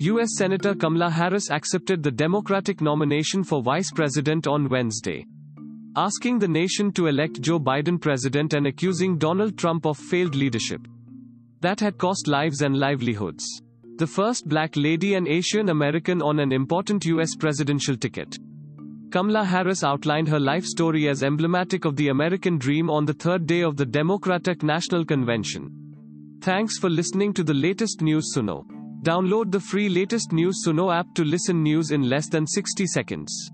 U.S. Senator Kamala Harris accepted the Democratic nomination for vice president on Wednesday, asking the nation to elect Joe Biden president and accusing Donald Trump of failed leadership that had cost lives and livelihoods. The first black lady and Asian American on an important U.S. presidential ticket. Kamala Harris outlined her life story as emblematic of the American dream on the third day of the Democratic National Convention. Thanks for listening to the latest news Suno. Download the free latest news Suno app to listen news in less than 60 seconds.